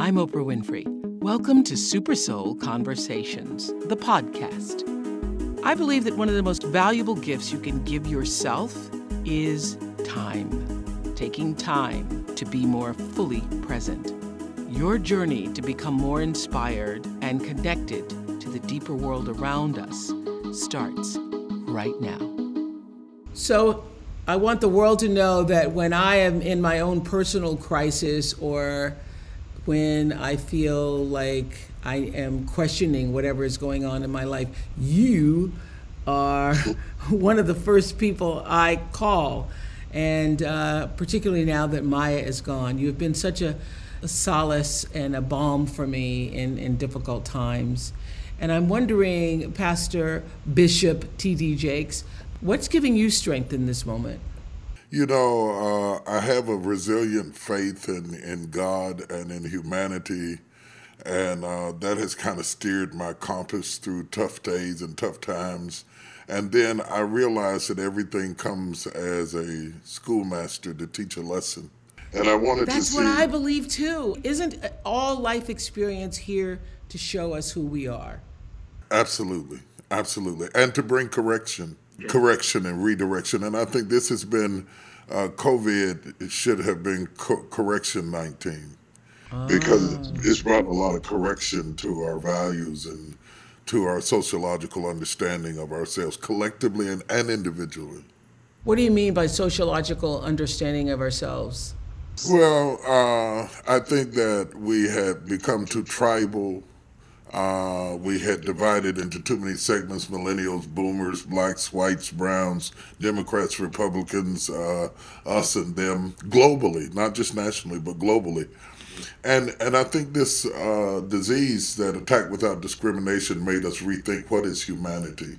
I'm Oprah Winfrey. Welcome to Super Soul Conversations, the podcast. I believe that one of the most valuable gifts you can give yourself is time. Taking time to be more fully present. Your journey to become more inspired and connected to the deeper world around us starts right now. So, I want the world to know that when I am in my own personal crisis or when I feel like I am questioning whatever is going on in my life, you are one of the first people I call. And uh, particularly now that Maya is gone, you have been such a, a solace and a balm for me in, in difficult times. And I'm wondering, Pastor Bishop T.D. Jakes, what's giving you strength in this moment? You know, uh, I have a resilient faith in, in God and in humanity, and uh, that has kind of steered my compass through tough days and tough times. And then I realized that everything comes as a schoolmaster to teach a lesson. And I wanted That's to see. what I believe too. Isn't all life experience here to show us who we are? Absolutely, absolutely, and to bring correction correction and redirection. And I think this has been uh, COVID. It should have been co- correction 19 because it's brought a lot of correction to our values and to our sociological understanding of ourselves collectively and, and individually. What do you mean by sociological understanding of ourselves? Well, uh, I think that we had become too tribal. Uh, we had divided into too many segments millennials, boomers, blacks, whites, browns, Democrats, Republicans, uh, us and them, globally, not just nationally, but globally. And, and I think this uh, disease that attack without discrimination made us rethink what is humanity.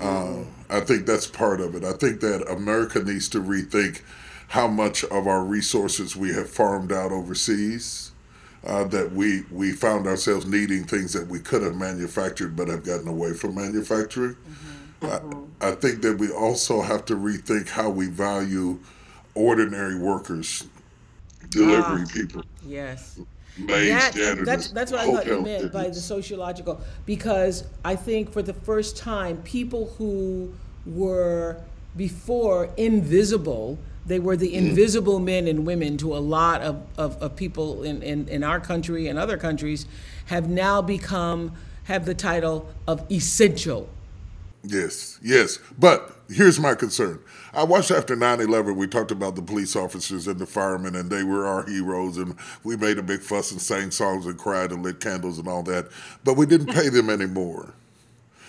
Uh, I think that's part of it. I think that America needs to rethink how much of our resources we have farmed out overseas. Uh, that we we found ourselves needing things that we could have manufactured but have gotten away from manufacturing. Mm-hmm. I, mm-hmm. I think that we also have to rethink how we value ordinary workers, delivery ah. people, Yes. That- janitors, that's, that's what I thought you meant by the sociological, because I think for the first time, people who were before invisible, they were the invisible men and women to a lot of, of, of people in, in, in our country and other countries, have now become, have the title of essential. Yes, yes. But here's my concern. I watched after 9 11, we talked about the police officers and the firemen, and they were our heroes, and we made a big fuss and sang songs and cried and lit candles and all that. But we didn't pay them anymore.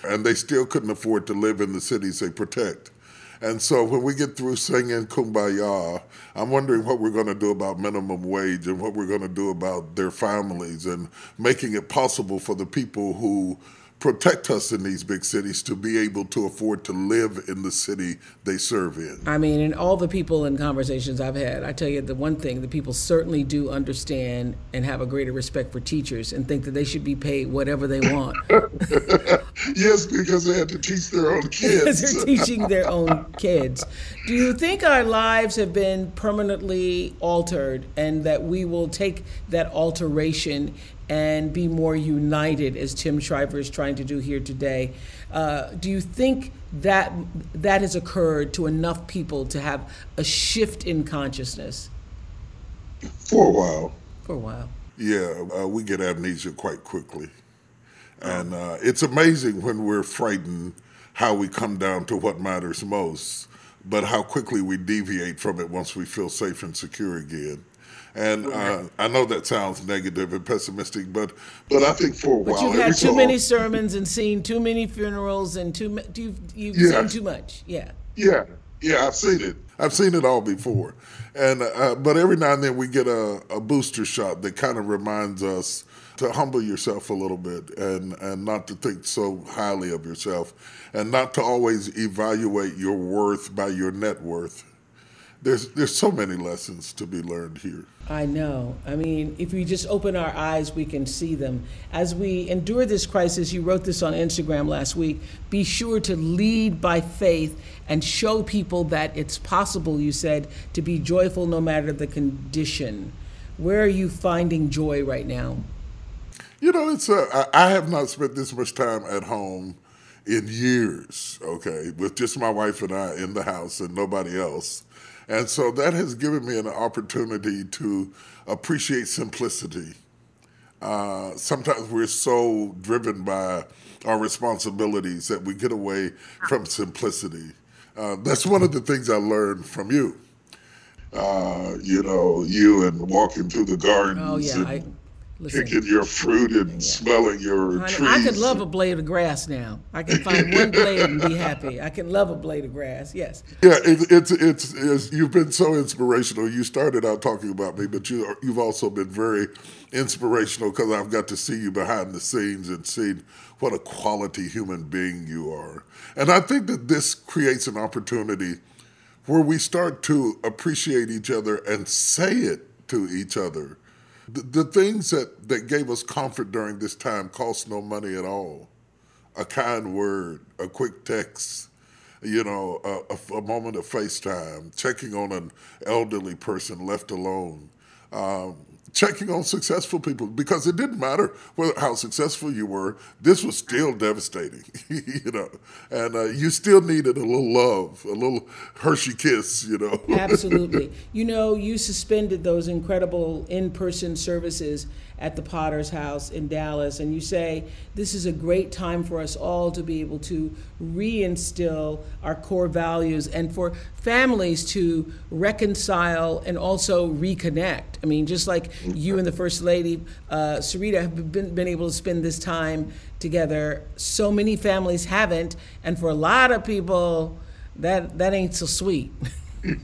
And they still couldn't afford to live in the cities they protect. And so when we get through singing Kumbaya, I'm wondering what we're going to do about minimum wage and what we're going to do about their families and making it possible for the people who protect us in these big cities to be able to afford to live in the city they serve in. I mean, and all the people in conversations I've had, I tell you the one thing, the people certainly do understand and have a greater respect for teachers and think that they should be paid whatever they want. yes, because they have to teach their own because kids. they're teaching their own kids. Do you think our lives have been permanently altered and that we will take that alteration and be more united, as Tim Shriver is trying to do here today? Uh, do you think that that has occurred to enough people to have a shift in consciousness For a while. for a while? Yeah, uh, we get amnesia quite quickly. And uh, it's amazing when we're frightened how we come down to what matters most, but how quickly we deviate from it once we feel safe and secure again. And uh, I know that sounds negative and pessimistic, but but I think for a while. but you've had too many often- sermons and seen too many funerals and too ma- you've you've Yeah. seen too much. Yeah. Yeah, yeah, I've seen it. I've seen it all before, and uh, but every now and then we get a, a booster shot that kind of reminds us to humble yourself a little bit and and not to think so highly of yourself, and not to always evaluate your worth by your net worth. There's there's so many lessons to be learned here. I know. I mean, if we just open our eyes, we can see them. As we endure this crisis, you wrote this on Instagram last week be sure to lead by faith and show people that it's possible, you said, to be joyful no matter the condition. Where are you finding joy right now? You know, it's uh, I I have not spent this much time at home in years. Okay, with just my wife and I in the house and nobody else, and so that has given me an opportunity to appreciate simplicity. Uh, sometimes we're so driven by our responsibilities that we get away from simplicity. Uh, that's one of the things I learned from you. Uh, you know, you and walking through the gardens Oh, yeah. and I, listen. picking your fruit and smelling your Honey, trees. I could love a blade of grass now. I can find one blade and be happy. I can love a blade of grass. Yes. Yeah, it, it's, it's it's you've been so inspirational. You started out talking about me, but you you've also been very inspirational because I've got to see you behind the scenes and seen what a quality human being you are. And I think that this creates an opportunity where we start to appreciate each other and say it to each other. The, the things that, that gave us comfort during this time cost no money at all. A kind word, a quick text, you know, a, a, a moment of FaceTime, checking on an elderly person left alone, um, checking on successful people because it didn't matter whether, how successful you were. This was still devastating, you know, and uh, you still needed a little love, a little Hershey kiss, you know. Absolutely. You know, you suspended those incredible in person services at the Potter's House in Dallas, and you say this is a great time for us all to be able to reinstill our core values and for families to reconcile and also reconnect. I mean, just like you and the First Lady, uh, Serita, have been, been able to spend this time together, so many families haven't, and for a lot of people, that, that ain't so sweet.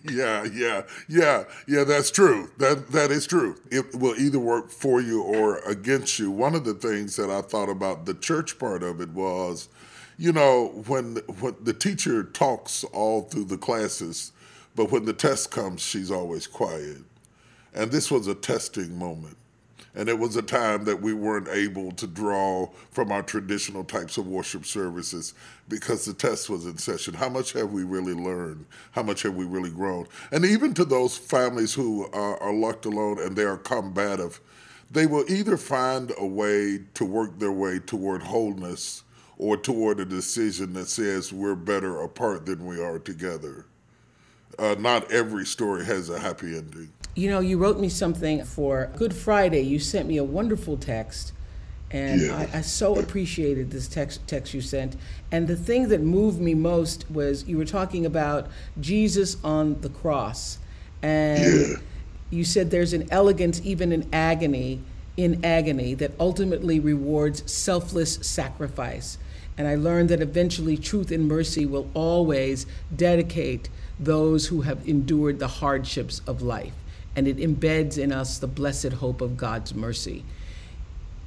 Yeah, yeah, yeah, yeah. That's true. That that is true. It will either work for you or against you. One of the things that I thought about the church part of it was, you know, when when the teacher talks all through the classes, but when the test comes, she's always quiet. And this was a testing moment. And it was a time that we weren't able to draw from our traditional types of worship services because the test was in session. How much have we really learned? How much have we really grown? And even to those families who are, are locked alone and they are combative, they will either find a way to work their way toward wholeness or toward a decision that says we're better apart than we are together. Uh, not every story has a happy ending. You know, you wrote me something for Good Friday. You sent me a wonderful text, and Yeah. I, I so appreciated this text text you sent. And the thing that moved me most was you were talking about Jesus on the cross, and Yeah. you said there's an elegance even in agony, in agony that ultimately rewards selfless sacrifice. And I learned that eventually truth and mercy will always dedicate those who have endured the hardships of life. And it embeds in us the blessed hope of God's mercy.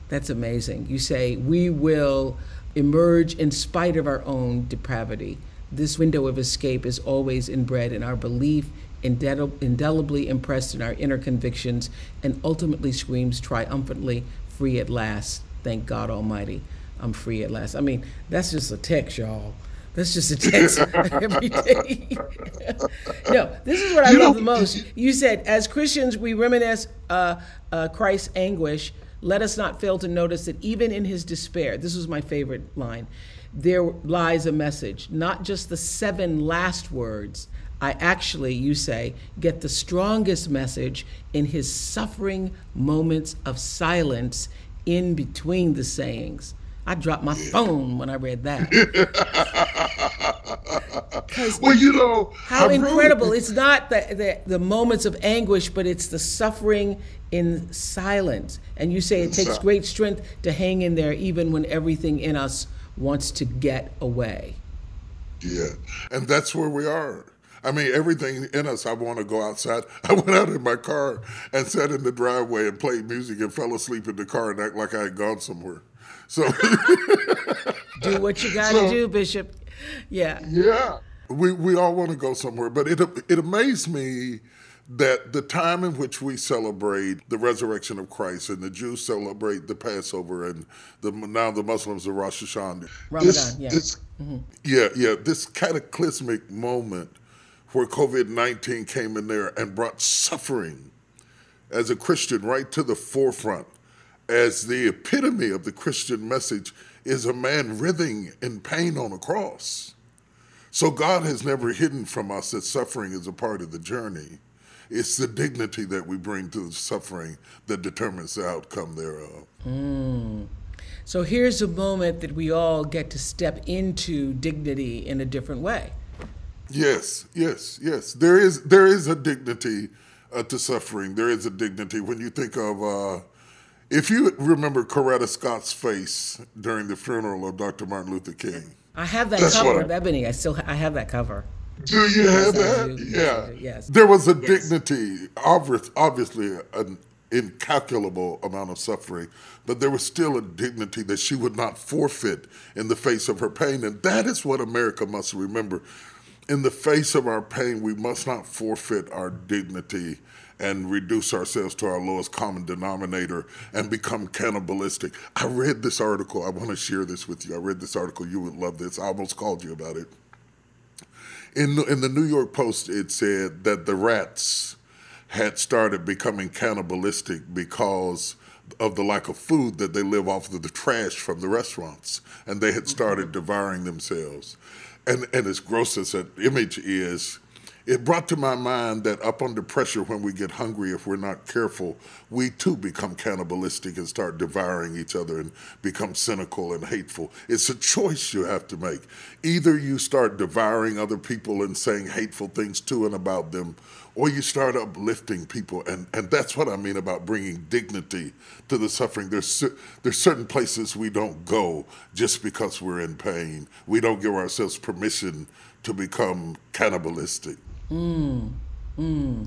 That's amazing. You say, we will emerge in spite of our own depravity. This window of escape is always inbred in our belief, indelibly impressed in our inner convictions, and ultimately screams triumphantly, free at last. Thank God Almighty, I'm free at last. I mean, that's just a text, y'all. That's just a text every day. no, this is what I You love know- the most. You said, as Christians, we reminisce uh, uh, Christ's anguish. Let us not fail to notice that even in his despair, this was my favorite line, there lies a message, not just the seven last words, I actually, you say, get the strongest message in his suffering moments of silence in between the sayings. I dropped my phone when I read that. well, you know how incredible! It's not the, the, the moments of anguish, but it's the suffering in silence. And you say it takes great strength to hang in there, even when everything in us wants to get away. Yeah, and that's where we are. I mean, everything in us, I want to go outside. I went out in my car and sat in the driveway and played music and fell asleep in the car and act like I had gone somewhere. So do what you got to so, do, Bishop. Yeah. Yeah. We we all want to go somewhere, but it it amazed me that the time in which we celebrate the resurrection of Christ and the Jews celebrate the Passover and the now the Muslims the Rosh Hashanah. Ramadan, this, yeah. This, mm-hmm. Yeah, yeah. This cataclysmic moment where COVID 19 came in there and brought suffering as a Christian right to the forefront as the epitome of the Christian message is a man writhing in pain on a cross. So God has never hidden from us that suffering is a part of the journey. It's the dignity that we bring to the suffering that determines the outcome thereof. Mm. So here's a moment that we all get to step into dignity in a different way. Yes, yes, yes. There is there is a dignity uh, to suffering. There is a dignity when you think of uh, if you remember Coretta Scott's face during the funeral of Dr. Martin Luther King. I have that That's cover of Ebony. I still I have that cover. Do you have that? Yeah. Yes. There was a yes. dignity, obviously an incalculable amount of suffering, but there was still a dignity that she would not forfeit in the face of her pain. And that is what America must remember. In the face of our pain, we must not forfeit our dignity and reduce ourselves to our lowest common denominator and become cannibalistic. I read this article. I want to share this with you. I read this article. You would love this. I almost called you about it. In the, in the New York Post, it said that the rats had started becoming cannibalistic because of the lack of food that they live off of the trash from the restaurants, and they had started mm-hmm. devouring themselves. And and as gross as that image is, it brought to my mind that up under pressure when we get hungry if we're not careful we too become cannibalistic and start devouring each other and become cynical and hateful. It's a choice you have to make. Either you start devouring other people and saying hateful things to and about them or you start uplifting people. And, and that's what i mean about bringing dignity to the suffering. There's, there's certain places we don't go just because we're in pain. We don't give ourselves permission to become cannibalistic Mm. Mm.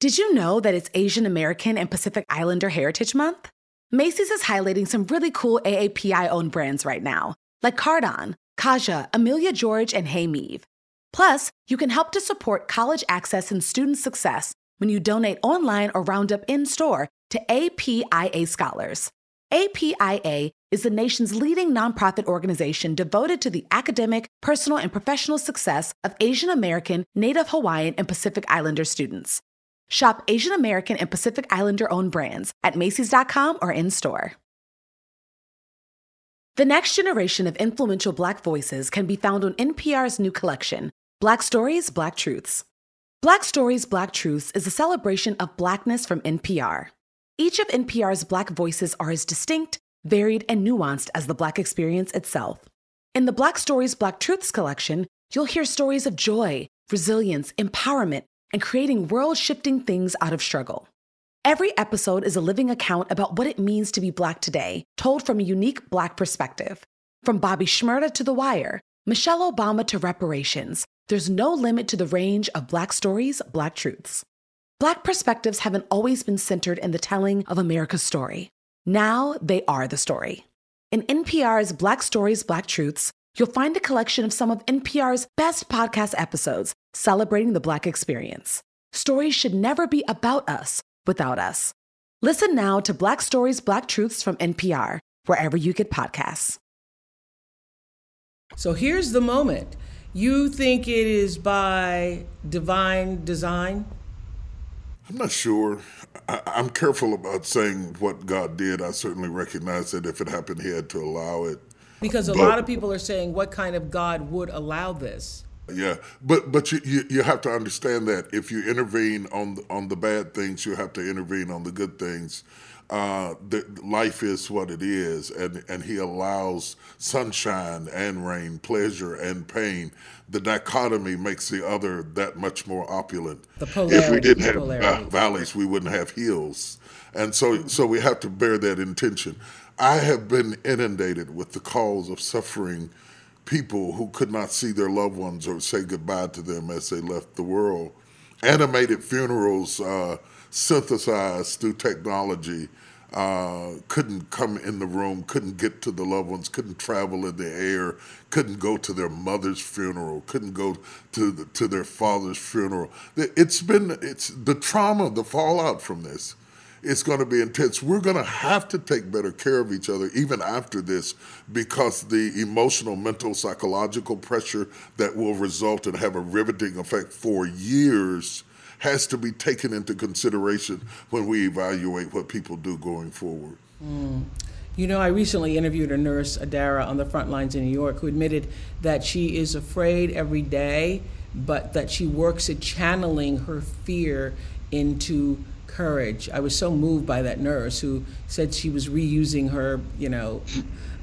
Did you know that it's Asian American and Pacific Islander Heritage Month? Macy's is highlighting some really cool AAPI owned brands right now, like Cardon, Kaja, Amelia George, and Hey Meave. Plus, you can help to support college access and student success when you donate online or round up in store to APIA scholars. APIA is the nation's leading nonprofit organization devoted to the academic, personal, and professional success of Asian American, Native Hawaiian, and Pacific Islander students. Shop Asian American and Pacific Islander owned brands at Macy's.com or in store. The next generation of influential Black voices can be found on NPR's new collection, Black Stories, Black Truths. Black Stories, Black Truths is a celebration of Blackness from NPR. Each of NPR's Black voices are as distinct, varied, and nuanced as the Black experience itself. In the Black Stories, Black Truths collection, you'll hear stories of joy, resilience, empowerment, and creating world shifting things out of struggle. Every episode is a living account about what it means to be Black today, told from a unique Black perspective. From Bobby Shmurda to The Wire, Michelle Obama to reparations, there's no limit to the range of Black stories, Black truths. Black perspectives haven't always been centered in the telling of America's story. Now they are the story. In NPR's Black Stories, Black Truths, you'll find a collection of some of NPR's best podcast episodes celebrating the Black experience. Stories should never be about us without us. Listen now to Black Stories, Black Truths from NPR, wherever you get podcasts. So here's the moment. You think it is by divine design? I'm not sure. I, am careful about saying what God did. I certainly recognize that if it happened, He had to allow it. Because a but, lot of people are saying, what kind of God would allow this? Yeah, but but you, you, you have to understand that if you intervene on the, on the bad things, you have to intervene on the good things. Uh, the, life is what it is, and and He allows sunshine and rain, pleasure and pain. The dichotomy makes the other that much more opulent. The polarity, if we didn't have valleys, we wouldn't have hills, and so so we have to bear that intention. I have been inundated with the calls of suffering people who could not see their loved ones or say goodbye to them as they left the world. Animated funerals uh, synthesized through technology uh, couldn't come in the room, couldn't get to the loved ones, couldn't travel in the air, couldn't go to their mother's funeral, couldn't go to the, to their father's funeral. It's been it's the trauma, the fallout from this it's going to be intense. We're going to have to take better care of each other even after this because the emotional, mental, psychological pressure that will result and have a riveting effect for years has to be taken into consideration when we evaluate what people do going forward. Mm. You know, I recently interviewed a nurse, Adara, on the front lines in New York, who admitted that she is afraid every day, but that she works at channeling her fear into courage. I was so moved by that nurse who said she was reusing her, you know,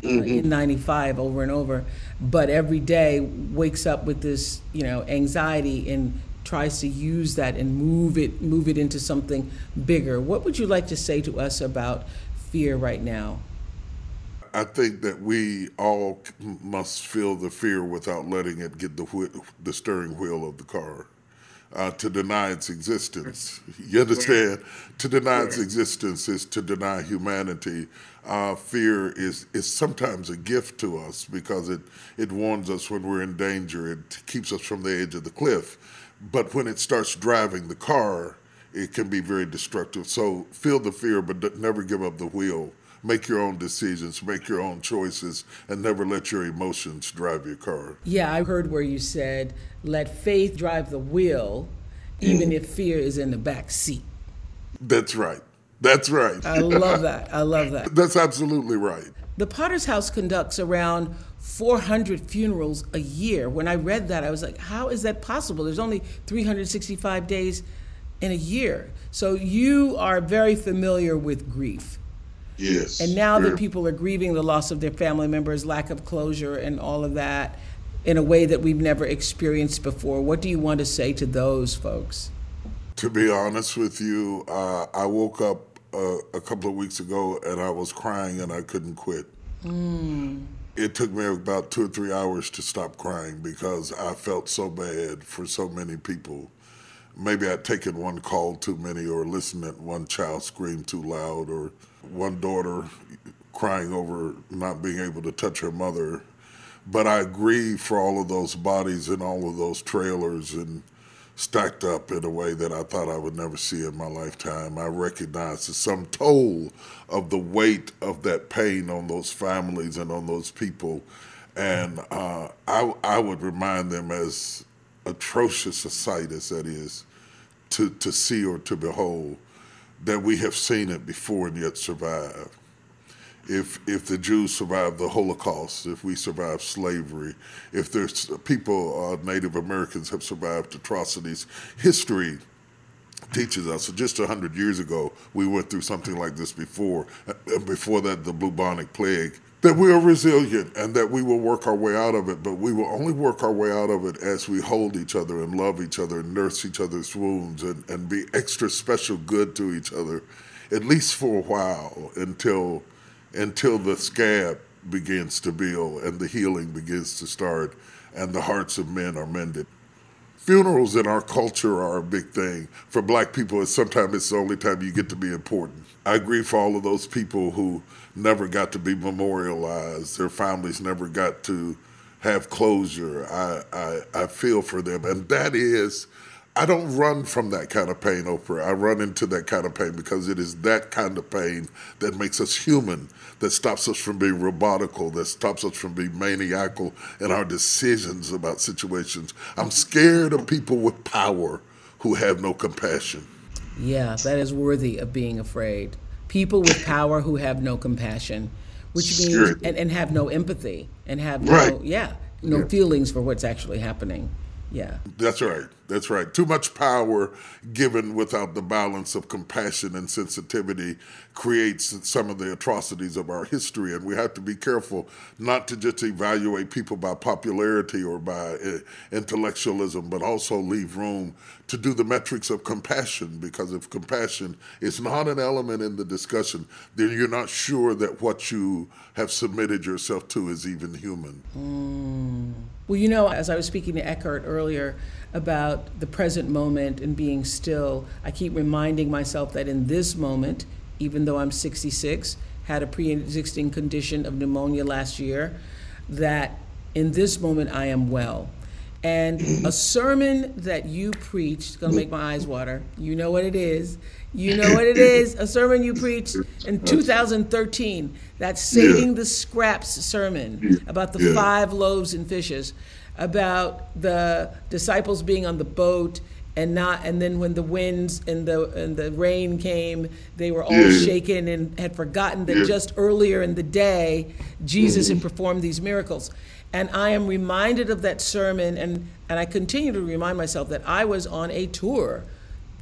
mm-hmm. 95 over and over, but every day wakes up with this, you know, anxiety and tries to use that and move it move it into something bigger. What would you like to say to us about fear right now? I think that we all must feel the fear without letting it get the the steering wheel of the car uh, to deny its existence. You understand? To deny its existence is to deny humanity. Uh, fear is is sometimes a gift to us because it it warns us when we're in danger. It keeps us from the edge of the cliff. But when it starts driving the car, it can be very destructive. So feel the fear, but never give up the wheel make your own decisions, make your own choices, and never let your emotions drive your car. Yeah, I heard where you said, let faith drive the wheel, even if fear is in the back seat. That's right. That's right. I love that. I love that. That's absolutely right. The Potter's House conducts around 400 funerals a year. When I read that, I was like, how is that possible? There's only 365 days in a year. So you are very familiar with grief. Yes. And now that people are grieving the loss of their family members, lack of closure, and all of that in a way that we've never experienced before, what do you want to say to those folks? To be honest with you, uh, I woke up uh, a couple of weeks ago and I was crying and I couldn't quit. Mm. It took me about two or three hours to stop crying because I felt so bad for so many people. Maybe I'd taken one call too many or listened at one child scream too loud or one daughter crying over not being able to touch her mother. But I grieve for all of those bodies and all of those trailers and stacked up in a way that I thought I would never see in my lifetime. I recognize the sum total of the weight of that pain on those families and on those people. And uh, I, I would remind them as atrocious a sight as that is to, to see or to behold that we have seen it before and yet survived. If if the Jews survived the Holocaust, if we survived slavery, if there's people, uh, Native Americans have survived atrocities, history teaches us. So just hundred years ago, we went through something like this before. And before that, the bubonic plague that we are resilient and that we will work our way out of it, but we will only work our way out of it as we hold each other and love each other and nurse each other's wounds and, and be extra special good to each other, at least for a while until until the scab begins to build and the healing begins to start and the hearts of men are mended. Funerals in our culture are a big thing. For black people, it's sometimes it's the only time you get to be important. I grieve for all of those people who never got to be memorialized. Their families never got to have closure. I, I, I feel for them. And that is, I don't run from that kind of pain, Oprah. I run into that kind of pain because it is that kind of pain that makes us human, that stops us from being robotical, that stops us from being maniacal in our decisions about situations. I'm scared of people with power who have no compassion. Yeah, that is worthy of being afraid people with power who have no compassion, which means and, and have no empathy and have no right. yeah no yeah. feelings for what's actually happening. Yeah. That's right. That's right. Too much power given without the balance of compassion and sensitivity creates some of the atrocities of our history. And we have to be careful not to just evaluate people by popularity or by uh, intellectualism, but also leave room to do the metrics of compassion. Because if compassion is not an element in the discussion, then you're not sure that what you have submitted yourself to is even human. Mm. Well, you know, as I was speaking to Eckhart earlier about the present moment and being still, I keep reminding myself that in this moment, even though I'm 66, had a pre existing condition of pneumonia last year, that in this moment I am well. And a sermon that you preached, gonna make my eyes water. You know what it is. You know what it is. A sermon you preached in 2013. that Saving yeah. the Scraps sermon about the yeah. five loaves and fishes, about the disciples being on the boat and not and then when the winds and the and the rain came they were all yeah. shaken and had forgotten that just earlier in the day Jesus had mm. performed these miracles and I am reminded of that sermon, and, and I continue to remind myself that I was on a tour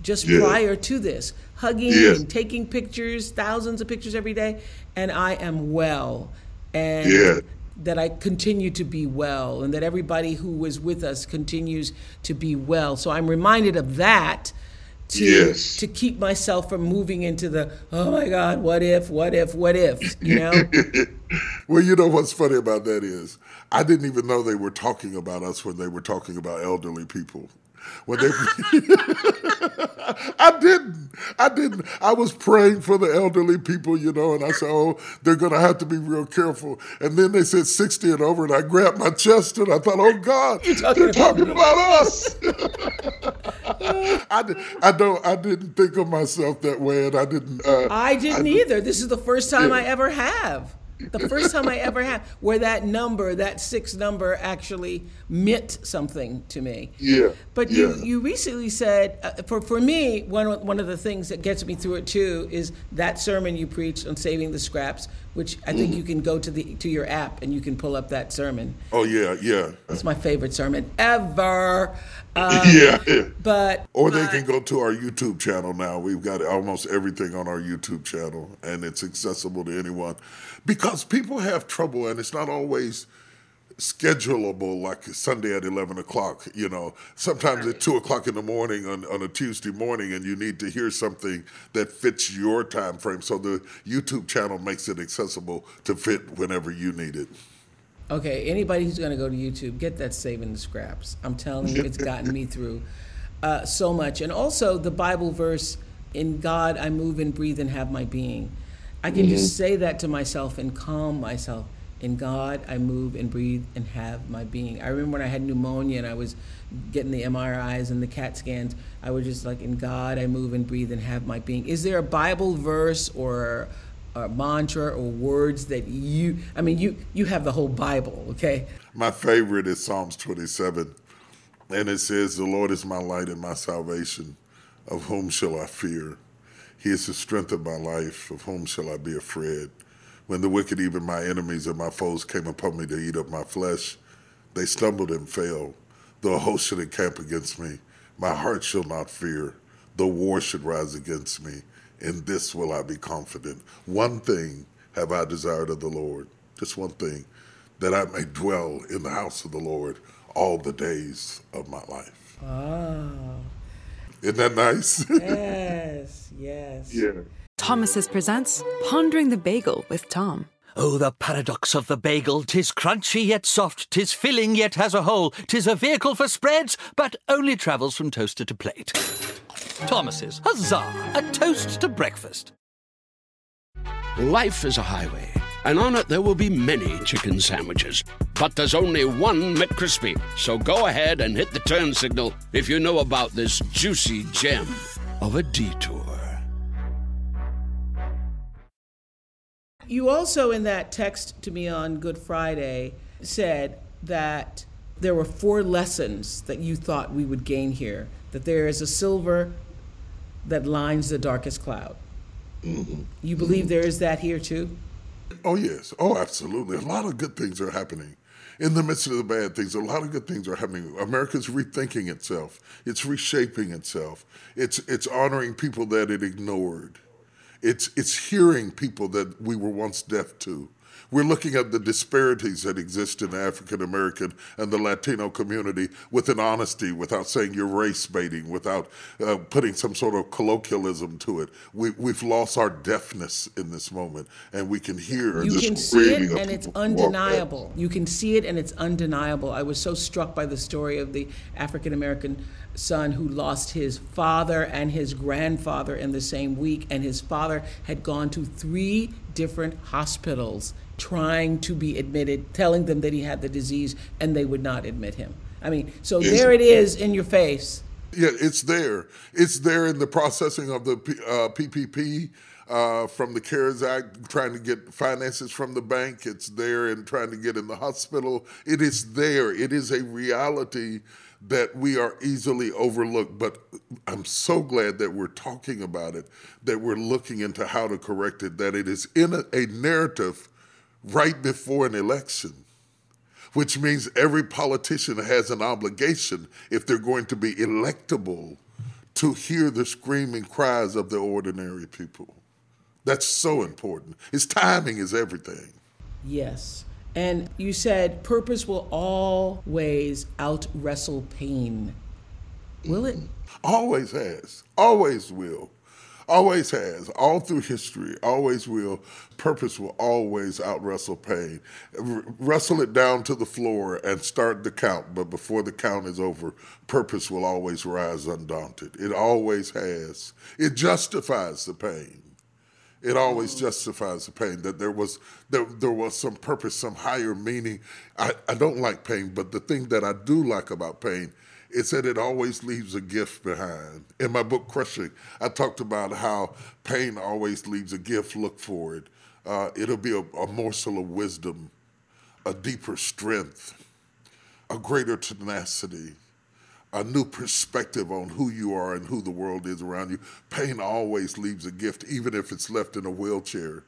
just yeah. prior to this, hugging and taking pictures, thousands of pictures every day, and I am well. And yeah. That I continue to be well, and that everybody who was with us continues to be well. So I'm reminded of that to yes. to keep myself from moving into the oh my god what if what if what if you know well you know what's funny about that is i didn't even know they were talking about us when they were talking about elderly people when they I didn't. I didn't. I was praying for the elderly people, you know, and I said, Oh, they're gonna have to be real careful. And then they said sixty and over, and I grabbed my chest and I thought, Oh God, they're talking about us. I, I don't I didn't think of myself that way and I didn't uh, I didn't I, either. This is the first time yeah. I ever have the first time I ever had, where that number, that six number, actually meant something to me. Yeah. But you, you recently said, uh, for, for me, one, one of the things that gets me through it too is that sermon you preached on saving the scraps, which I think you can go to the to your app and you can pull up that sermon. Oh yeah, yeah. It's my favorite sermon ever. Um, yeah, But or they can go to our YouTube channel now. We've got almost everything on our YouTube channel, and it's accessible to anyone because people have trouble, and it's not always schedulable like Sunday at 11 o'clock. You know, sometimes at 2 o'clock in the morning on, on a Tuesday morning, and you need to hear something that fits your time frame. So the YouTube channel makes it accessible to fit whenever you need it. Okay, anybody who's going to go to YouTube, get that saving the scraps. I'm telling you, it's gotten me through uh, so much. And also the Bible verse, in God I move and breathe and have my being. I can mm-hmm. just say that to myself and calm myself. In God I move and breathe and have my being. I remember when I had pneumonia and I was getting the MRIs and the CAT scans, I was just like, in God I move and breathe and have my being. Is there a Bible verse or a mantra or words that you I mean you you have the whole Bible, okay? My favorite is Psalms 27. And it says, The Lord is my light and my salvation. Of whom shall I fear? He is the strength of my life. Of whom shall I be afraid? When the wicked, even my enemies and my foes, came upon me to eat up my flesh, they stumbled and fell. Though a host should encamp against me, my heart shall not fear. Though war should rise against me, in this will I be confident. One thing have I desired of the Lord, just one thing, that I may dwell in the house of the Lord all the days of my life. Oh. Isn't that nice? yes, yes. Yeah. Thomas's presents Pondering the Bagel with Tom. Oh, the paradox of the bagel! Tis crunchy yet soft, tis filling yet has a hole, tis a vehicle for spreads, but only travels from toaster to plate. Thomas's, huzzah! A toast to breakfast. Life is a highway, and on it there will be many chicken sandwiches. But there's only one McCrispy, so go ahead and hit the turn signal if you know about this juicy gem of a detour. You also, in that text to me on Good Friday, said that there were four lessons that you thought we would gain here that there is a silver that lines the darkest cloud. Mm-hmm. You believe mm-hmm. there is that here too? Oh, yes. Oh, absolutely. A lot of good things are happening in the midst of the bad things, a lot of good things are happening. America's rethinking itself. It's reshaping itself. It's it's honoring people that it ignored. It's it's hearing people that we were once deaf to. We're looking at the disparities that exist in the African American and the Latino community with an honesty, without saying you're race baiting, without uh, putting some sort of colloquialism to it. We, we've lost our deafness in this moment, and we can hear. You this can see it, and it's people who walk back. undeniable. You can see it, and it's undeniable. I was so struck by the story of the African American son who lost his father and his grandfather in the same week, and his father had gone to three different hospitals trying to be admitted, telling them that he had the disease, and they would not admit him. I mean, so Yes. there it is in your face. Yeah, it's there. It's there in the processing of the P- uh, PPP uh, from the CARES Act, trying to get finances from the bank. It's there and trying to get in the hospital. It is there. It is a reality that we are easily overlooked. But I'm so glad that we're talking about it, that we're looking into how to correct it, that it is in a, a narrative right before an election which means every politician has an obligation, if they're going to be electable, to hear the screaming cries of the ordinary people. That's so important. Its timing is everything. Yes. And you said purpose will always out wrestle pain. Will it? Mm-hmm. Always has, always will, always has, all through history, always will. Purpose will always out wrestle pain. R- wrestle it down to the floor and start the count, but before the count is over, purpose will always rise undaunted. It always has. It justifies the pain. It always justifies the pain that there was there, there was some purpose, some higher meaning. I, I don't like pain, but the thing that I do like about pain is that it always leaves a gift behind. In my book Crushing, I talked about how pain always leaves a gift. Look for it. Uh, it'll be a, a morsel of wisdom, a deeper strength, a greater tenacity, a new perspective on who you are and who the world is around you. Pain always leaves a gift, even if it's left in a wheelchair,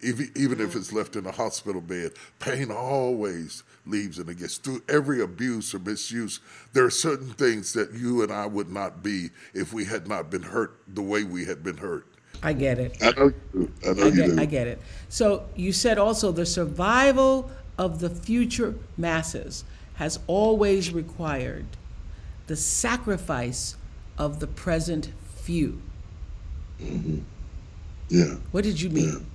even, even if mm-hmm. it's left in a hospital bed. Pain always leaves in a gift. Through every abuse or misuse, there are certain things that you and I would not be if we had not been hurt the way we had been hurt. I get it. I know you do. I know I you get, do. I get it. So you said also the survival of the future masses has always required the sacrifice of the present few. Mm-hmm. Yeah. What did you mean?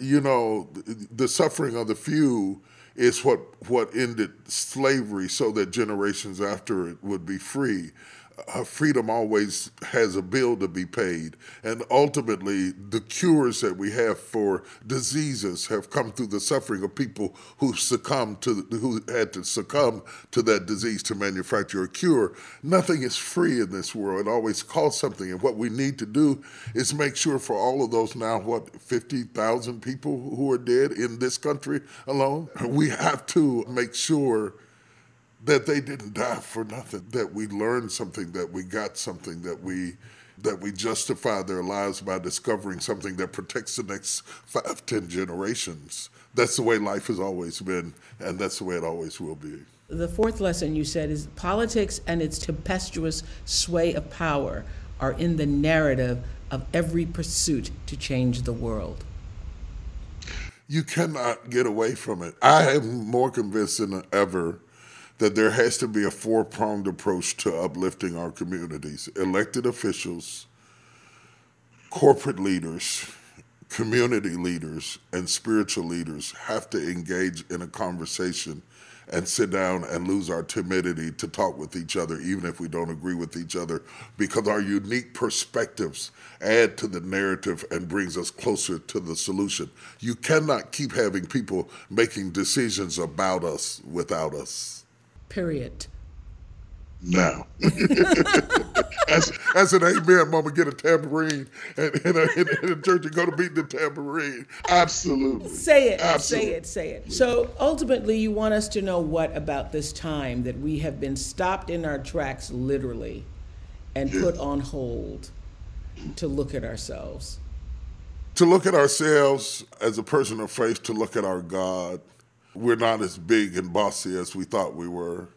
you know, the, the suffering of the few is what what ended slavery, so that generations after it would be free. Uh, freedom always has a bill to be paid, and ultimately, the cures that we have for diseases have come through the suffering of people who succumbed to who had to succumb to that disease to manufacture a cure. Nothing is free in this world; it always costs something, and what we need to do is make sure for all of those now what fifty thousand people who are dead in this country alone, we have to make sure that they didn't die for nothing that we learned something that we got something that we that we justify their lives by discovering something that protects the next five ten generations. That's the way life has always been and that's the way it always will be. The fourth lesson you said is politics and its tempestuous sway of power are in the narrative of every pursuit to change the world. you cannot get away from it. I am more convinced than ever that there has to be a four-pronged approach to uplifting our communities elected officials corporate leaders, community leaders, and spiritual leaders have to engage in a conversation and sit down and lose our timidity to talk with each other, even if we don't agree with each other, because our unique perspectives add to the narrative and brings us closer to the solution. You cannot keep having people making decisions about us without us. Period. now. as, as an amen mama get a tambourine and in a, in, in a church and go to beat the tambourine. Absolutely. Say it, Absolutely. say it, say it. So ultimately, you want us to know what about this time that we have been stopped in our tracks, literally, and put on hold to look at ourselves. To look at ourselves as a person of faith, to look at our God. We're not as big and bossy as we thought we were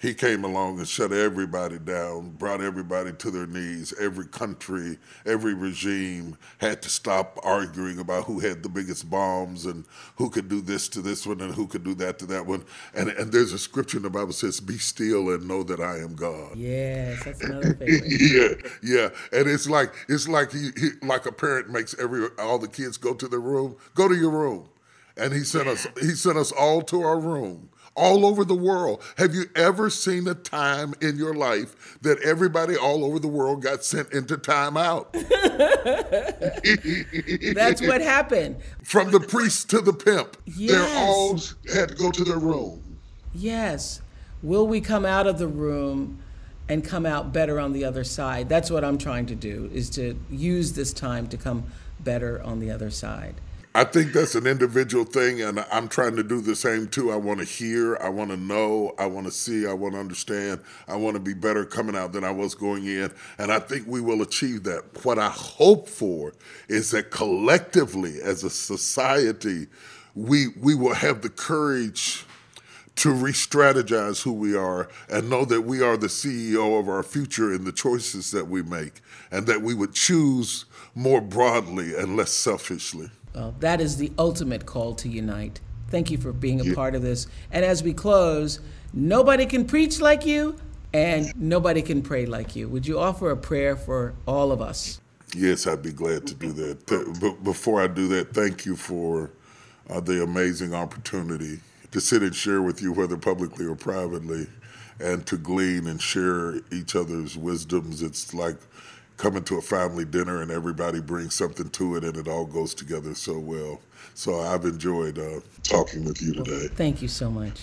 he came along and shut everybody down, brought everybody to their knees. Every country, every regime had to stop arguing about who had the biggest bombs and who could do this to this one and who could do that to that one. And and there's a scripture in the Bible says, "Be still and know that I am God." Yes, that's another favorite. yeah, yeah. And it's like it's like he, he like a parent makes every all the kids go to their room. Go to your room, and he sent us he sent us all to our room all over the world. Have you ever seen a time in your life that everybody all over the world got sent into timeout? That's what happened. From the priest to the pimp, yes. they all had to go to their room. Yes. Will we come out of the room and come out better on the other side? That's what I'm trying to do, is to use this time to come better on the other side. I think that's an individual thing, and I'm trying to do the same too. I want to hear, I want to know, I want to see, I want to understand, I want to be better coming out than I was going in, and I think we will achieve that. What I hope for is that collectively, as a society, we we will have the courage to re-strategize who we are and know that we are the CEO of our future in the choices that we make, and that we would choose more broadly and less selfishly. Well, that is the ultimate call to unite. Thank you for being a yeah. part of this. And as we close, nobody can preach like you and nobody can pray like you. Would you offer a prayer for all of us? Yes, I'd be glad to do that. But before I do that, thank you for uh, the amazing opportunity to sit and share with you, whether publicly or privately, and to glean and share each other's wisdoms. It's like coming to a family dinner and everybody brings something to it and it all goes together so well. So I've enjoyed uh, talking with you today. Thank you so much.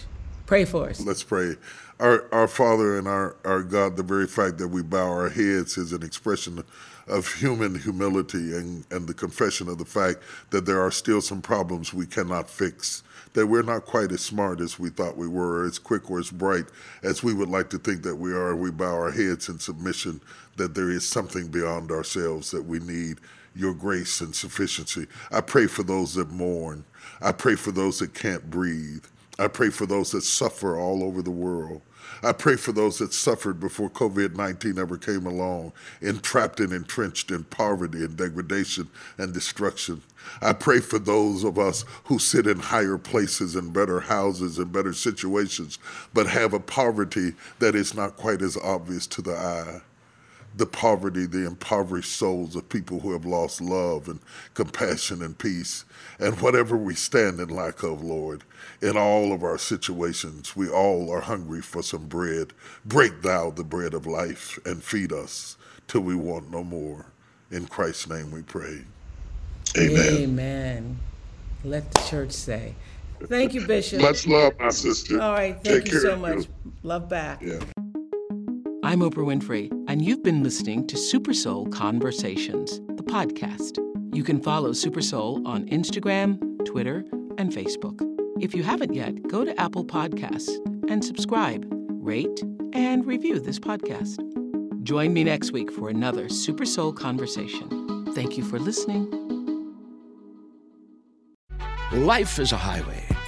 Pray for us. Let's pray. Our, our Father and our, our God, the very fact that we bow our heads is an expression of human humility and, and the confession of the fact that there are still some problems we cannot fix that we're not quite as smart as we thought we were, or as quick or as bright as we would like to think that we are. We bow our heads in submission that there is something beyond ourselves that we need your grace and sufficiency. I pray for those that mourn. I pray for those that can't breathe. I pray for those that suffer all over the world. I pray for those that suffered before COVID 19 ever came along, entrapped and entrenched in poverty and degradation and destruction. I pray for those of us who sit in higher places and better houses and better situations, but have a poverty that is not quite as obvious to the eye the poverty, the impoverished souls of people who have lost love and compassion and peace. And whatever we stand in lack of, Lord, in all of our situations, we all are hungry for some bread. Break thou the bread of life and feed us till we want no more. In Christ's name we pray. Amen. Amen. Let the church say. Thank you, Bishop. Much love, my sister. All right. Thank Take you so much. You. Love back. Yeah. I'm Oprah Winfrey, and you've been listening to Super Soul Conversations, the podcast. You can follow Super Soul on Instagram, Twitter, and Facebook. If you haven't yet, go to Apple Podcasts and subscribe, rate, and review this podcast. Join me next week for another Super Soul Conversation. Thank you for listening. Life is a highway